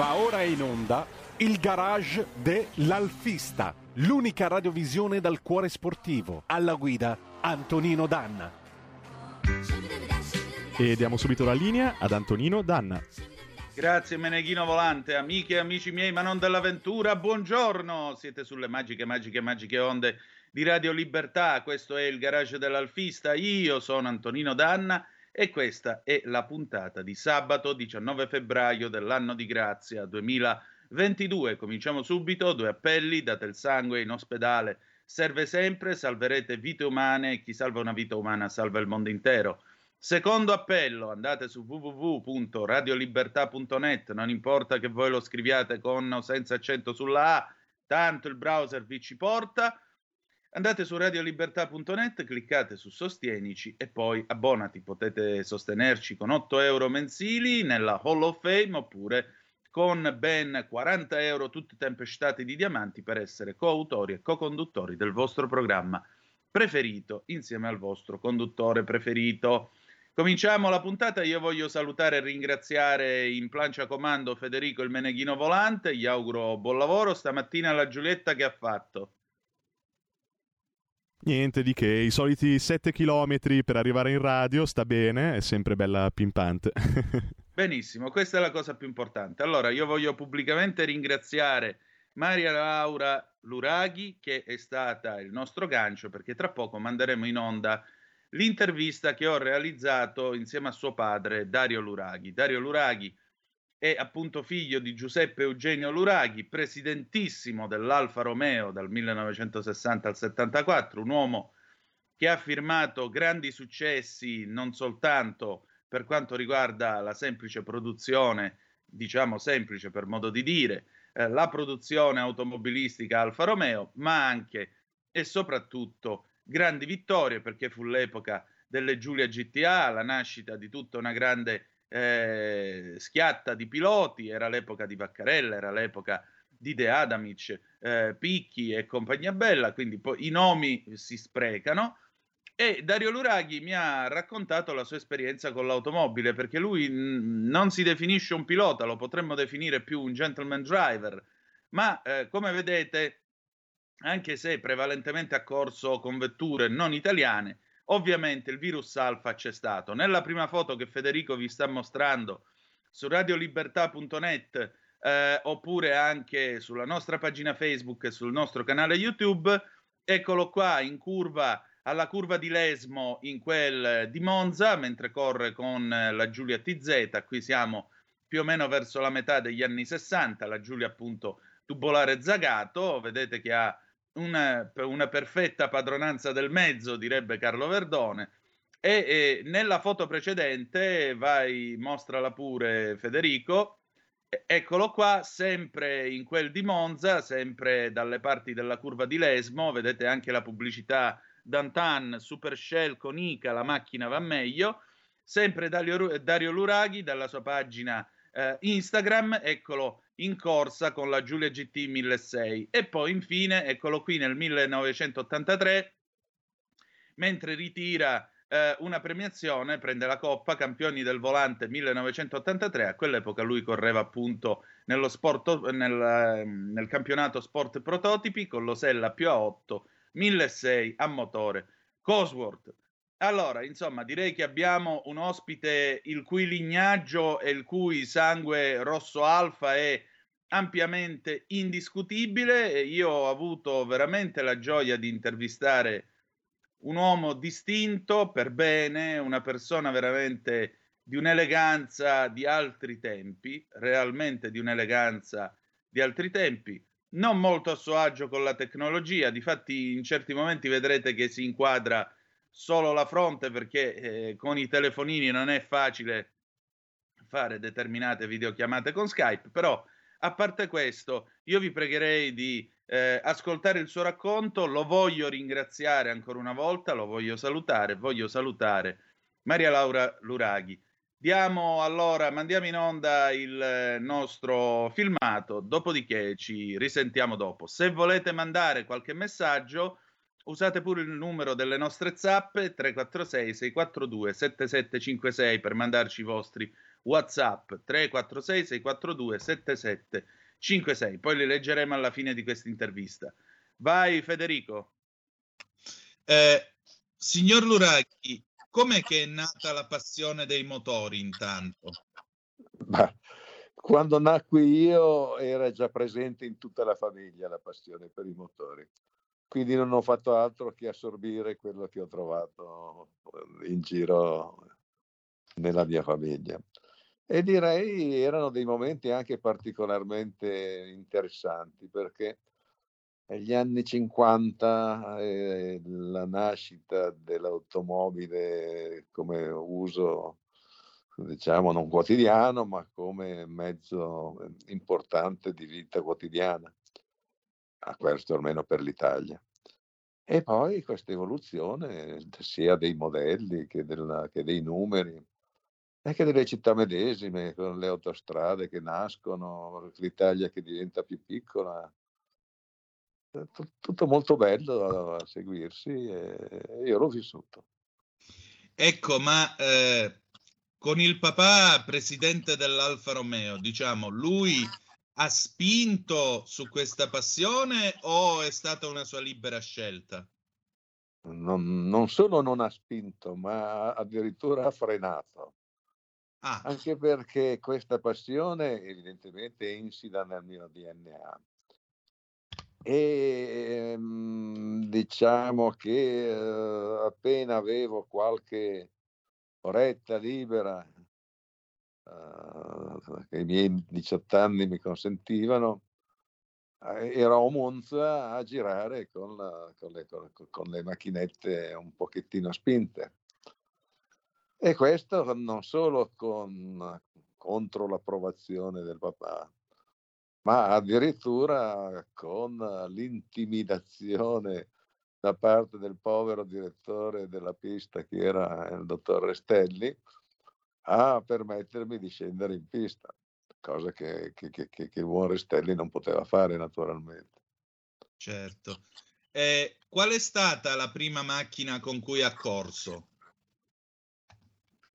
Va ora in onda il garage dell'Alfista, l'unica radiovisione dal cuore sportivo. Alla guida Antonino Danna. E diamo subito la linea ad Antonino Danna. Grazie Meneghino Volante, amiche e amici miei, ma non dell'avventura, buongiorno! Siete sulle magiche, magiche, magiche onde di Radio Libertà, questo è il garage dell'Alfista, io sono Antonino Danna e questa è la puntata di sabato 19 febbraio dell'anno di grazia 2022. Cominciamo subito, due appelli, date il sangue in ospedale, serve sempre, salverete vite umane. E chi salva una vita umana salva il mondo intero. Secondo appello, andate su www.radiolibertà.net, non importa che voi lo scriviate con o senza accento sulla A, tanto il browser vi ci porta. Andate su radiolibertà.net, cliccate su Sostienici e poi abbonati. Potete sostenerci con 8 euro mensili nella Hall of Fame oppure con ben 40 euro tutti tempestati di diamanti per essere coautori e co-conduttori del vostro programma preferito insieme al vostro conduttore preferito. Cominciamo la puntata. Io voglio salutare e ringraziare in plancia comando Federico il Meneghino Volante. Gli auguro buon lavoro. Stamattina la Giulietta che ha fatto? Niente di che, i soliti 7 km per arrivare in radio, sta bene, è sempre bella pimpante. Benissimo, questa è la cosa più importante. Allora, io voglio pubblicamente ringraziare Maria Laura Luraghi, che è stata il nostro gancio, perché tra poco manderemo in onda l'intervista che ho realizzato insieme a suo padre, Dario Luraghi. Dario Luraghi è appunto figlio di Giuseppe Eugenio Luraghi, presidentissimo dell'Alfa Romeo dal 1960 al 74, un uomo che ha firmato grandi successi non soltanto per quanto riguarda la semplice produzione, diciamo semplice per modo di dire, eh, la produzione automobilistica Alfa Romeo, ma anche e soprattutto grandi vittorie perché fu l'epoca delle Giulia GTA, la nascita di tutta una grande eh, schiatta di piloti, era l'epoca di Vaccarella, era l'epoca di De Adamic, eh, Picchi e compagnia bella, quindi poi i nomi si sprecano. E Dario Luraghi mi ha raccontato la sua esperienza con l'automobile, perché lui n- non si definisce un pilota, lo potremmo definire più un gentleman driver, ma eh, come vedete, anche se prevalentemente ha corso con vetture non italiane, Ovviamente il virus alfa c'è stato. Nella prima foto che Federico vi sta mostrando su radiolibertà.net eh, oppure anche sulla nostra pagina Facebook e sul nostro canale YouTube, eccolo qua in curva alla curva di Lesmo in quel di Monza mentre corre con la Giulia TZ. Qui siamo più o meno verso la metà degli anni 60, la Giulia appunto tubolare zagato, vedete che ha una, una perfetta padronanza del mezzo, direbbe Carlo Verdone. E, e, nella foto precedente, vai, mostrala pure Federico, eccolo qua, sempre in quel di Monza, sempre dalle parti della curva di Lesmo, vedete anche la pubblicità Dantan, Super Shell con Ica, la macchina va meglio, sempre Dario, Dario Luraghi dalla sua pagina eh, Instagram, eccolo in corsa con la Giulia GT 1006 e poi infine eccolo qui nel 1983 mentre ritira eh, una premiazione prende la coppa campioni del volante 1983 a quell'epoca lui correva appunto nello sport nel, nel campionato sport prototipi con l'Osella più A8 1006 a motore. Cosworth. Allora, insomma, direi che abbiamo un ospite il cui lignaggio e il cui sangue rosso alfa è ampiamente indiscutibile. Io ho avuto veramente la gioia di intervistare un uomo distinto per bene, una persona veramente di un'eleganza di altri tempi, realmente di un'eleganza di altri tempi, non molto a suo agio con la tecnologia, difatti in certi momenti vedrete che si inquadra solo la fronte perché eh, con i telefonini non è facile fare determinate videochiamate con Skype, però a parte questo, io vi pregherei di eh, ascoltare il suo racconto, lo voglio ringraziare ancora una volta, lo voglio salutare, voglio salutare Maria Laura Luraghi. Diamo allora, mandiamo in onda il nostro filmato, dopodiché ci risentiamo dopo. Se volete mandare qualche messaggio, usate pure il numero delle nostre zappe 346 642 7756 per mandarci i vostri WhatsApp 346 642 7756. Poi li leggeremo alla fine di questa intervista. Vai Federico. Eh, signor Luraghi, com'è che è nata la passione dei motori intanto? Bah, quando nacqui io era già presente in tutta la famiglia la passione per i motori, quindi non ho fatto altro che assorbire quello che ho trovato in giro nella mia famiglia. E direi erano dei momenti anche particolarmente interessanti perché negli anni 50 eh, la nascita dell'automobile come uso diciamo non quotidiano, ma come mezzo eh, importante di vita quotidiana, a questo almeno per l'Italia. E poi questa evoluzione sia dei modelli che, della, che dei numeri, anche delle città medesime, con le autostrade che nascono, l'Italia che diventa più piccola, tutto molto bello a seguirsi e io l'ho vissuto. Ecco, ma eh, con il papà presidente dell'Alfa Romeo, diciamo, lui ha spinto su questa passione o è stata una sua libera scelta? Non, non solo non ha spinto, ma addirittura ha frenato. Ah. Anche perché questa passione evidentemente è insida nel mio DNA. E ehm, diciamo che eh, appena avevo qualche oretta libera che i miei 18 anni mi consentivano, eh, ero a Monza a girare con, la, con, le, con, con, le, macchinette un pochettino spinte. E questo non solo con, contro l'approvazione del papà, ma addirittura con l'intimidazione da parte del povero direttore della pista che era il dottor Restelli a permettermi di scendere in pista, cosa che, che, che, che il buon Restelli non poteva fare naturalmente. Certo. Eh, qual è stata la prima macchina con cui ha corso?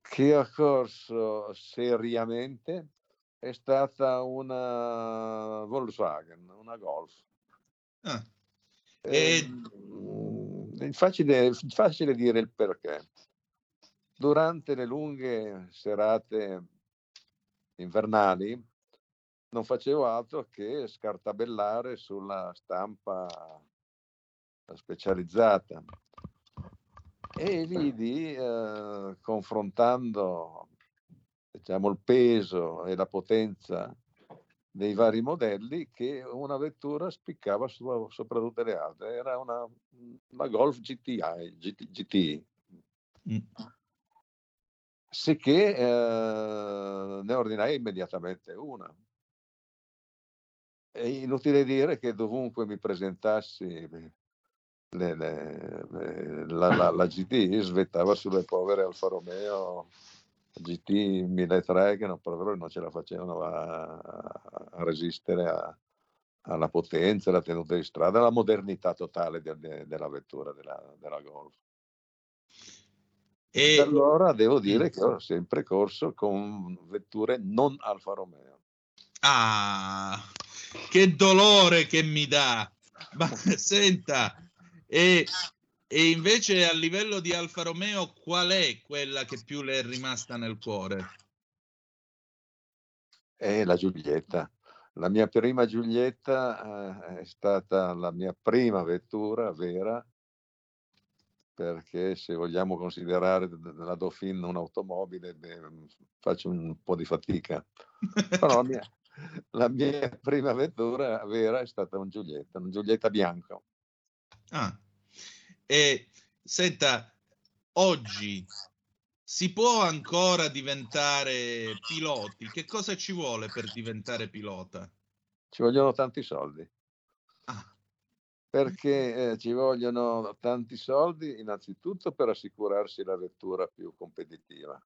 Che ho corso seriamente è stata una Volkswagen, una Golf. Ah. E... Ehm, è facile, facile dire il perché. Durante le lunghe serate invernali non facevo altro che scartabellare sulla stampa specializzata e vidi eh, confrontando diciamo, il peso e la potenza dei vari modelli che una vettura spiccava su, sopra tutte le altre. Era una, una Golf GTI, GT, GTI. Mm. Sicché eh, ne ordinai immediatamente una. È inutile dire che dovunque mi presentassi le, le, le, la, la, la GT svettava sulle povere Alfa Romeo GT 1003 che non, proprio non ce la facevano a, a resistere a, alla potenza, alla tenuta di strada, alla modernità totale de, de, della vettura, della, della Golf. E allora devo dire che ho sempre corso con vetture non Alfa Romeo. Ah, che dolore che mi dà! Ma senta, e e invece a livello di Alfa Romeo, qual è quella che più le è rimasta nel cuore? È la Giulietta. La mia prima Giulietta eh, è stata la mia prima vettura vera, perché se vogliamo considerare la Dauphine un'automobile, beh, faccio un po' di fatica. Però la mia, la mia prima vettura vera è stata un Giulietta, un Giulietta bianco. Ah. E senta, oggi si può ancora diventare piloti? Che cosa ci vuole per diventare pilota? Ci vogliono tanti soldi. Ah. Perché eh, ci vogliono tanti soldi innanzitutto per assicurarsi la vettura più competitiva.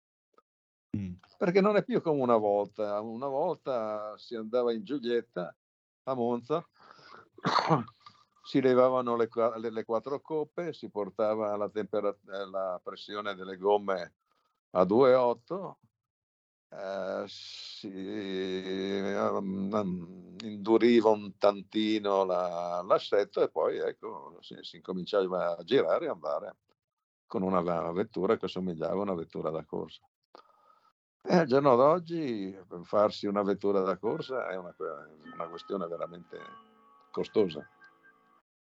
Mm. Perché non è più come una volta. Una volta si andava in Giulietta a Monza si levavano le, le, le quattro coppe, si portava la, temperat- la pressione delle gomme a 2,8 eh, si um, induriva un tantino la, l'assetto e poi ecco, si, si incominciava a girare e andare con una vettura che somigliava a una vettura da corsa. E al giorno d'oggi farsi una vettura da corsa è una, una questione veramente costosa.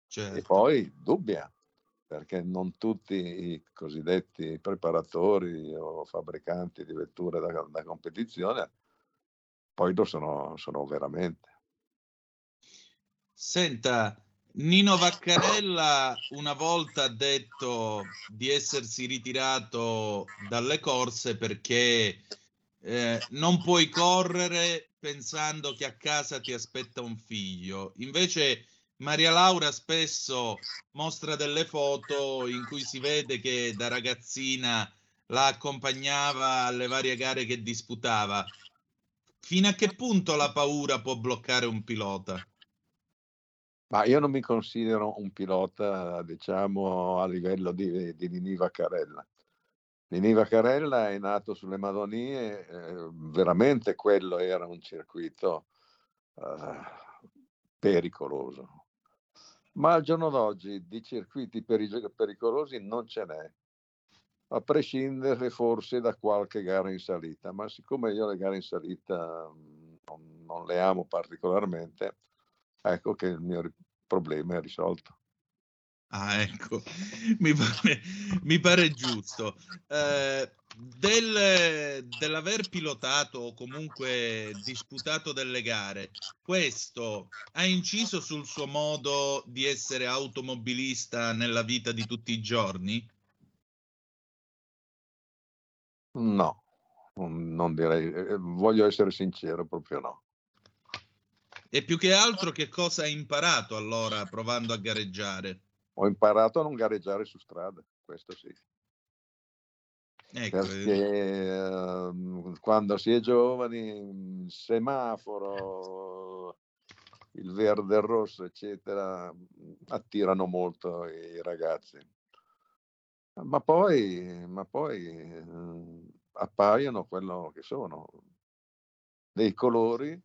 Certo. E poi dubbia, perché non tutti i cosiddetti preparatori o fabbricanti di vetture da, da competizione poi lo sono, sono veramente. Senta, Nino Vaccarella una volta ha detto di essersi ritirato dalle corse perché eh, non puoi correre pensando che a casa ti aspetta un figlio. Invece Maria Laura spesso mostra delle foto in cui si vede che da ragazzina la accompagnava alle varie gare che disputava. Fino a che punto la paura può bloccare un pilota? Ma io non mi considero un pilota, diciamo, a livello di, di Nini Vaccarella. Nini Vaccarella è nato sulle Madonie, eh, veramente quello era un circuito eh, pericoloso ma al giorno d'oggi di circuiti pericolosi non ce n'è, a prescindere forse da qualche gara in salita, ma siccome io le gare in salita mm, non, non le amo particolarmente, ecco che il mio problema è risolto. Ah, ecco, mi pare, mi pare giusto. Eh, del, dell'aver pilotato o comunque disputato delle gare, questo ha inciso sul suo modo di essere automobilista nella vita di tutti i giorni? No, non direi, eh, voglio essere sincero, proprio no. E più che altro che cosa hai imparato allora provando a gareggiare? Ho imparato a non gareggiare su strada, questo sì. Ecco. Perché eh, quando si è giovani, il semaforo, il verde e il rosso, eccetera, attirano molto i ragazzi. Ma poi, ma poi eh, appaiono quello che sono, dei colori,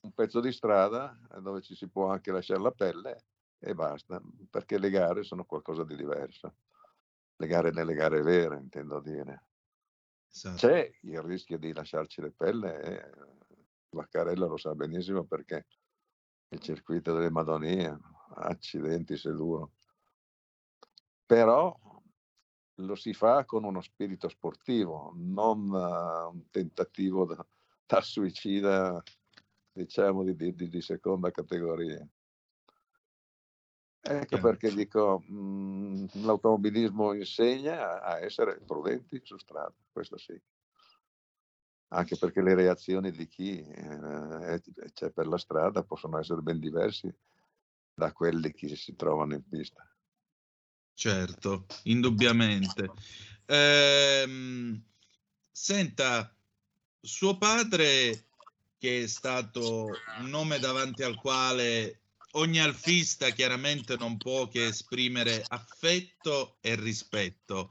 un pezzo di strada dove ci si può anche lasciare la pelle e basta, perché le gare sono qualcosa di diverso. Le gare nelle gare vere, intendo dire. Esatto. C'è il rischio di lasciarci le pelle, e Vaccarella lo sa benissimo perché il circuito delle Madonie, accidenti se duro. Però lo si fa con uno spirito sportivo, non uh, un tentativo da, da suicida, diciamo, di, di, di seconda categoria. Ecco perché dico, mh, mhmm, l'automobilismo insegna a essere prudenti su strada, questo sì. Anche perché le reazioni di chi eh, c'è per la strada possono essere ben diversi da quelli che si trovano in pista. Certo, indubbiamente. Ehm, senta, suo padre, che è stato un nome davanti al quale ogni alfista chiaramente non può che esprimere affetto e rispetto.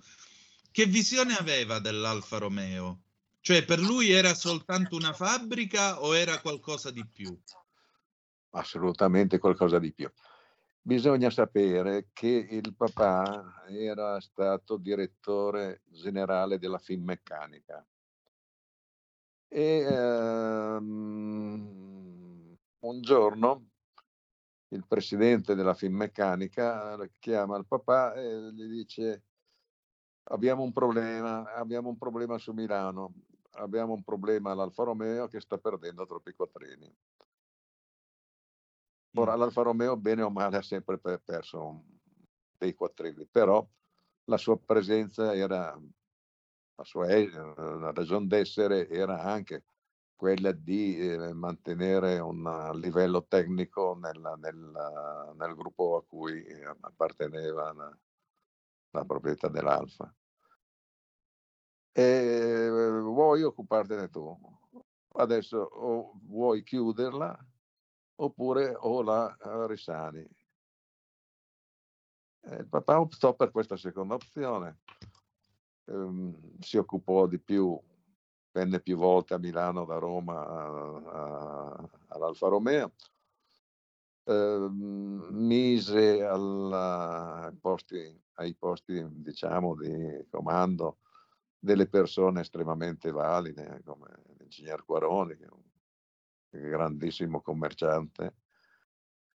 Che visione aveva dell'Alfa Romeo? Cioè, per lui era soltanto una fabbrica o era qualcosa di più? Assolutamente qualcosa di più. Bisogna sapere che il papà era stato direttore generale della Finmeccanica e ehm, un giorno il presidente della Finmeccanica eh, chiama il papà e gli dice abbiamo un problema, abbiamo un problema su Milano, abbiamo un problema all'Alfa Romeo che sta perdendo troppi quattrini. Ora mm. l'Alfa Romeo bene o male ha sempre perso dei quattrini, però la sua presenza era, la sua la ragione d'essere era anche quella di eh, mantenere un livello tecnico nel, nel, nel gruppo a cui apparteneva la, la proprietà dell'Alfa. E vuoi occupartene tu? Adesso o vuoi chiuderla oppure o la risani. E il papà optò per questa seconda opzione. Ehm, si occupò di più venne più volte a Milano da Roma all'Alfa Romeo. Eh, mise alla, posti, ai posti diciamo, di comando delle persone estremamente valide come l'ingegner Quaroni, che è un grandissimo commerciante,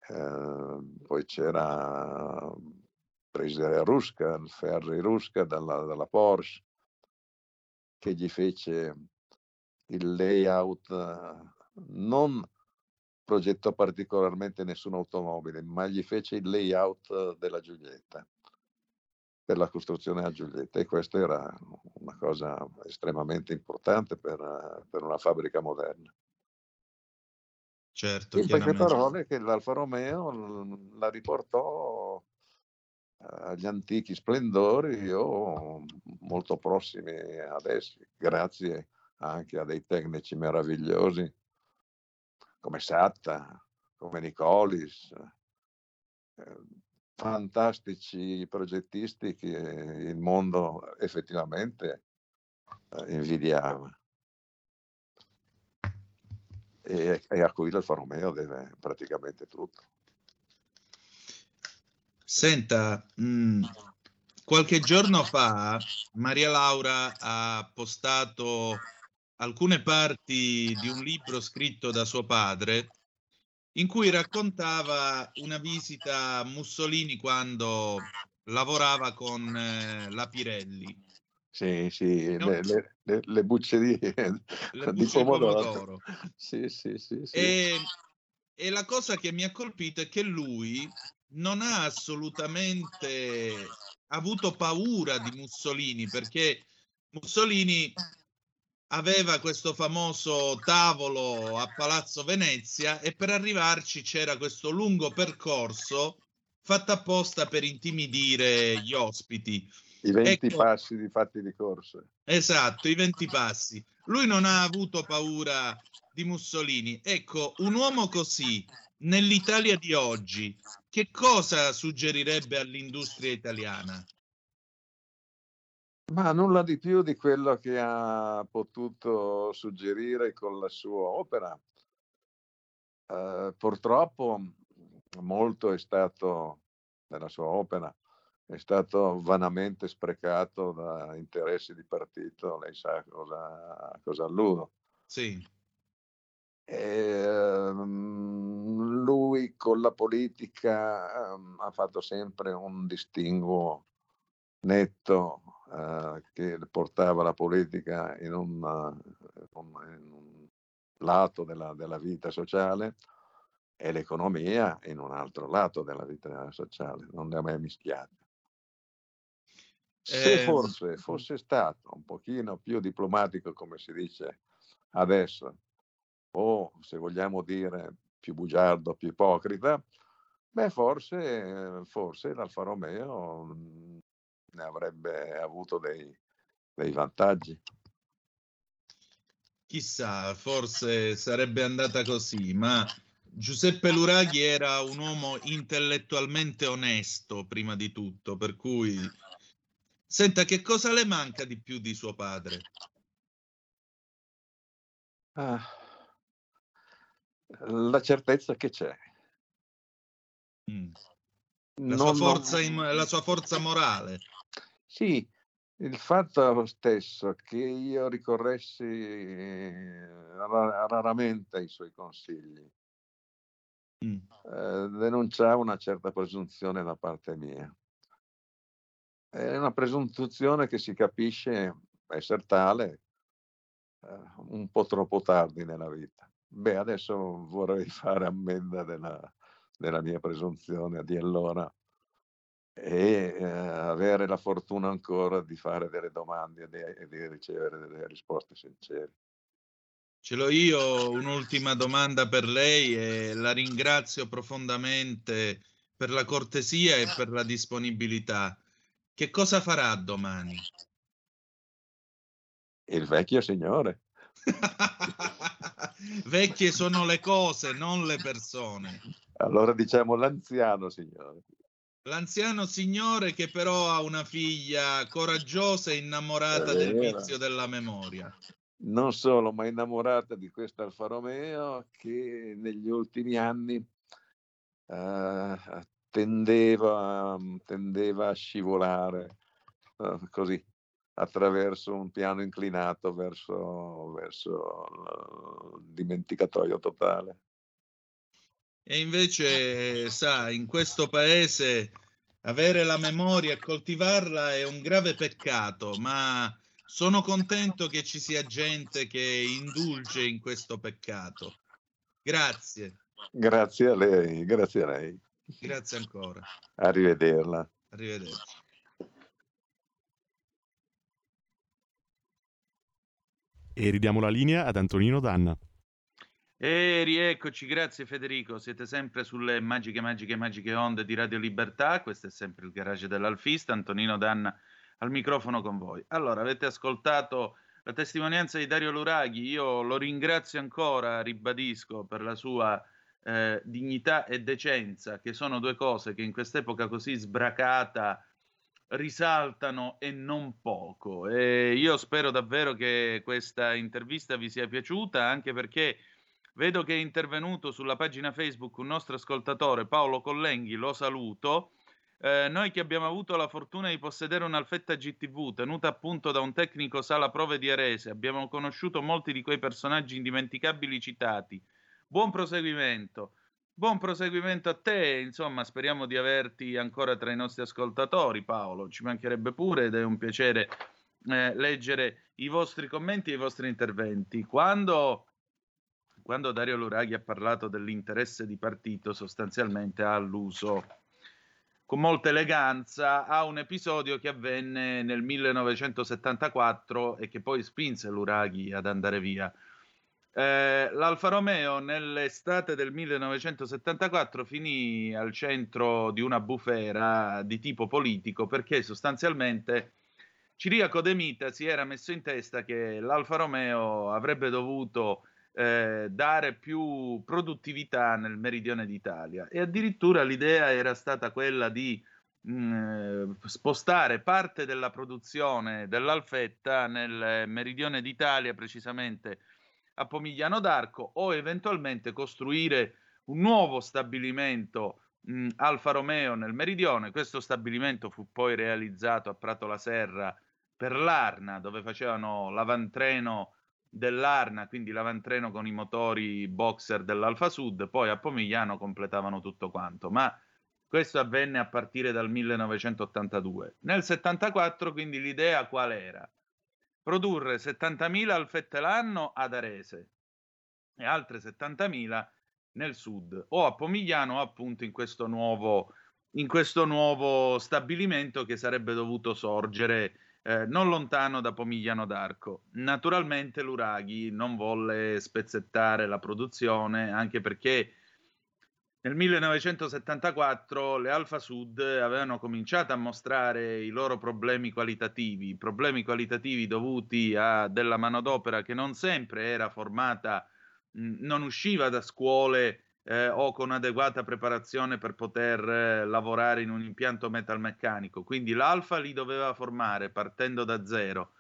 eh, poi c'era Presidente Rusca, Ferri Rusca dalla, dalla Porsche, che gli fece il layout, non progettò particolarmente nessuna automobile, ma gli fece il layout della Giulietta per la costruzione della Giulietta e questa era una cosa estremamente importante per, per una fabbrica moderna. Certo, in poche parole che l'Alfa Romeo la riportò agli antichi splendori o molto prossimi adesso, grazie anche a dei tecnici meravigliosi come Satta, come Nicolis, eh, fantastici progettisti che il mondo effettivamente eh, invidiava e, e a cui l'Alfa Romeo deve praticamente tutto. Senta, mh, mm, qualche giorno fa Maria Laura ha postato alcune parti di un libro scritto da suo padre in cui raccontava una visita a Mussolini quando lavorava con eh, la Pirelli. Sì, sì, no? le, le, le, bucce di, le di pomodoro. pomodoro. Sì, sì, sì, sì. E, e la cosa che mi ha colpito è che lui non ha assolutamente avuto paura di Mussolini perché Mussolini aveva questo famoso tavolo a Palazzo Venezia e per arrivarci c'era questo lungo percorso fatto apposta per intimidire gli ospiti. I 20 ecco, passi di fatti di corsa. Esatto, i 20 passi. Lui non ha avuto paura di Mussolini. Ecco, un uomo così nell'Italia di oggi, che cosa suggerirebbe all'industria italiana? Ma nulla di più di quello che ha potuto suggerire con la sua opera. Uh, purtroppo molto è stato nella sua opera è stato vanamente sprecato da interessi di partito, lei sa cosa, cosa alludo. Sì. E, um, lui con la politica um, ha fatto sempre un distinguo netto uh, che portava la politica in un, uh, in un lato della, della, vita sociale e l'economia in un altro lato della vita sociale, non le ha mai mischiate. Se eh, forse fosse stato un pochino più diplomatico, come si dice adesso, o se vogliamo dire più bugiardo, più ipocrita, beh, forse, forse l'Alfa Romeo mm, ne avrebbe avuto dei, dei vantaggi. Chissà, forse sarebbe andata così, ma Giuseppe Luraghi era un uomo intellettualmente onesto prima di tutto, per cui Senta, che cosa le manca di più di suo padre? Ah, la certezza che c'è. Mm. La, non, sua forza, non... la sua forza morale. Sì, il fatto stesso che io ricorressi raramente ai suoi consigli mm. eh, denunciava una certa presunzione da parte mia. È una presunzione che si capisce essere tale eh, un po' troppo tardi nella vita. Beh, adesso vorrei fare ammenda della, della mia presunzione di allora e eh, avere la fortuna ancora di fare delle domande e di, e di ricevere delle risposte sincere. Ce l'ho io un'ultima domanda per lei e la ringrazio profondamente per la cortesia e per la disponibilità. Che cosa farà domani? Il vecchio signore. Vecchie sono le cose, non le persone. Allora diciamo l'anziano signore. L'anziano signore che però ha una figlia coraggiosa e innamorata del vizio della memoria. non solo, ma innamorata di questa Alfa Romeo che negli ultimi anni uh, tendeva, tendeva, a scivolare uh, così attraverso un piano inclinato verso, verso il dimenticatoio totale. E invece, sa, in questo paese avere la memoria e coltivarla è un grave peccato, ma sono contento che ci sia gente che indulge in questo peccato. Grazie. Grazie a lei, grazie a lei. Grazie ancora. Arrivederla. Arrivederci. E ridiamo la linea ad Antonino Danna. E rieccoci, grazie Federico, siete sempre sulle magiche, magiche, magiche onde di Radio Libertà, questo è sempre il garage dell'Alfista, Antonino Danna al microfono con voi. Allora, avete ascoltato la testimonianza di Dario Luraghi, io lo ringrazio ancora, ribadisco, per la sua eh, dignità e decenza, che sono due cose che in quest'epoca così sbracata risaltano e non poco. E io spero davvero che questa intervista vi sia piaciuta, anche perché vedo che è intervenuto sulla pagina Facebook un nostro ascoltatore, Paolo Collenghi, lo saluto. Eh, noi che abbiamo avuto la fortuna di possedere un'Alfetta GTV tenuta appunto da un tecnico sala prove di Arese, abbiamo conosciuto molti di quei personaggi indimenticabili citati. Buon proseguimento. Buon proseguimento a te, insomma, speriamo di averti ancora tra i nostri ascoltatori, Paolo. Ci mancherebbe pure ed è un piacere eh, leggere i vostri commenti e i vostri interventi. Quando, quando Dario Luraghi ha parlato dell'interesse di partito, sostanzialmente ha alluso con molta eleganza a un episodio che avvenne nel 1974 e che poi spinse Luraghi ad andare via. Eh, L'Alfa Romeo nell'estate del 1974 finì al centro di una bufera di tipo politico perché sostanzialmente Ciriaco De Mita si era messo in testa che l'Alfa Romeo avrebbe dovuto eh, dare più produttività nel meridione d'Italia. E addirittura l'idea era stata quella di mh, mm, spostare parte della produzione dell'Alfetta nel meridione d'Italia, precisamente a Pomigliano d'Arco o eventualmente costruire un nuovo stabilimento mh, Alfa Romeo nel meridione. Questo stabilimento fu poi realizzato a Prato la Serra per l'Arna, dove facevano l'avantreno dell'Arna, quindi l'avantreno con i motori boxer dell'Alfa Sud, poi a Pomigliano completavano tutto quanto, ma questo avvenne a partire dal 1982. Nel 74 quindi l'idea qual era? Produrre 70.000 alfette l'anno ad Arese e altre 70.000 nel sud o a Pomigliano o appunto in questo nuovo, in questo nuovo stabilimento che sarebbe dovuto sorgere eh, non lontano da Pomigliano d'Arco. Naturalmente l'Uraghi non volle spezzettare la produzione anche perché nel 1974 le Alfa Sud avevano cominciato a mostrare i loro problemi qualitativi, problemi qualitativi dovuti a della manodopera che non sempre era formata, mh, non usciva da scuole eh, o con adeguata preparazione per poter eh, lavorare in un impianto metalmeccanico. Quindi l'Alfa li doveva formare partendo da zero.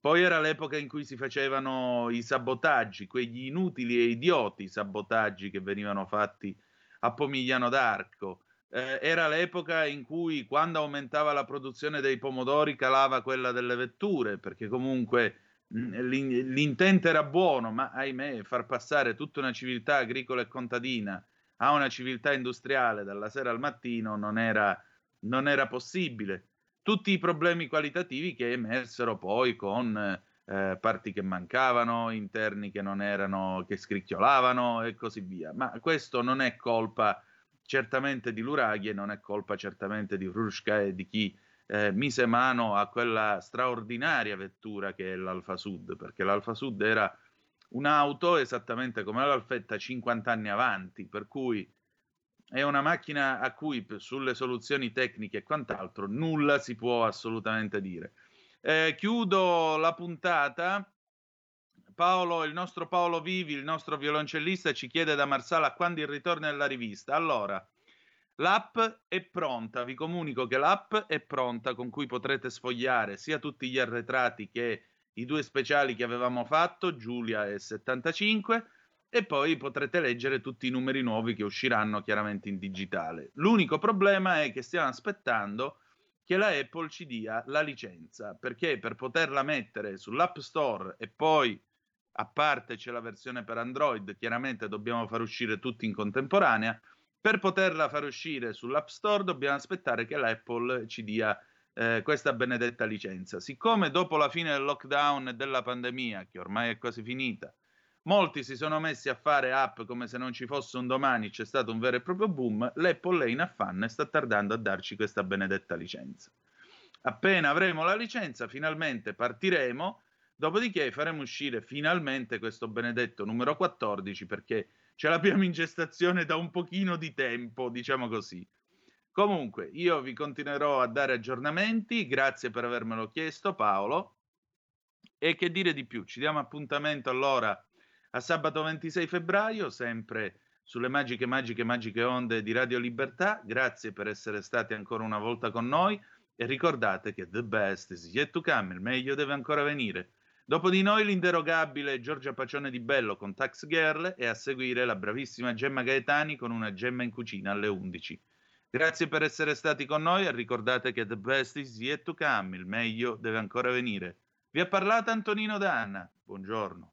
Poi era l'epoca in cui si facevano i sabotaggi, quegli inutili e idioti sabotaggi che venivano fatti a Pomigliano d'Arco. Eh, era l'epoca in cui quando aumentava la produzione dei pomodori calava quella delle vetture, perché comunque mh, l'intento era buono, ma ahimè far passare tutta una civiltà agricola e contadina a una civiltà industriale dalla sera al mattino non era, non era possibile. Tutti i problemi qualitativi che emersero poi con eh, parti che mancavano, interni che non erano, che scricchiolavano e così via. Ma questo non è colpa certamente di Luraghi e non è colpa certamente di Hrushka e di chi eh, mise mano a quella straordinaria vettura che è l'Alfa Sud, perché l'Alfa Sud era un'auto esattamente come l'Alfetta 50 anni avanti, per cui è una macchina a cui sulle soluzioni tecniche e quant'altro nulla si può assolutamente dire. Eh, chiudo la puntata. Paolo, il nostro Paolo Vivi, il nostro violoncellista, ci chiede da Marsala quando il ritorno della rivista. Allora, l'app è pronta, vi comunico che l'app è pronta con cui potrete sfogliare sia tutti gli arretrati che i due speciali che avevamo fatto, Giulia e 75, e poi potrete leggere tutti i numeri nuovi che usciranno chiaramente in digitale. L'unico problema è che stiamo aspettando che la Apple ci dia la licenza, perché per poterla mettere sull'App Store e poi a parte c'è la versione per Android, chiaramente dobbiamo far uscire tutti in contemporanea, per poterla far uscire sull'App Store dobbiamo aspettare che l'Apple ci dia eh, questa benedetta licenza. Siccome dopo la fine del lockdown e della pandemia, che ormai è quasi finita, molti si sono messi a fare app come se non ci fosse un domani, c'è stato un vero e proprio boom, l'Apple è in affanno e sta tardando a darci questa benedetta licenza. Appena avremo la licenza, finalmente partiremo, dopodiché faremo uscire finalmente questo benedetto numero 14 perché ce l'abbiamo in gestazione da un pochino di tempo, diciamo così. Comunque, io vi continuerò a dare aggiornamenti, grazie per avermelo chiesto Paolo. E che dire di più? Ci diamo appuntamento allora a sabato 26 febbraio, sempre sulle magiche, magiche, magiche onde di Radio Libertà. Grazie per essere stati ancora una volta con noi e ricordate che the best is yet to come, il meglio deve ancora venire. Dopo di noi l'inderogabile Giorgia Pacione di Bello con Tax Girl e a seguire la bravissima Gemma Gaetani con una gemma in cucina alle 11. Grazie per essere stati con noi e ricordate che the best is yet to come, il meglio deve ancora venire. Vi ha parlato Antonino Danna. Buongiorno.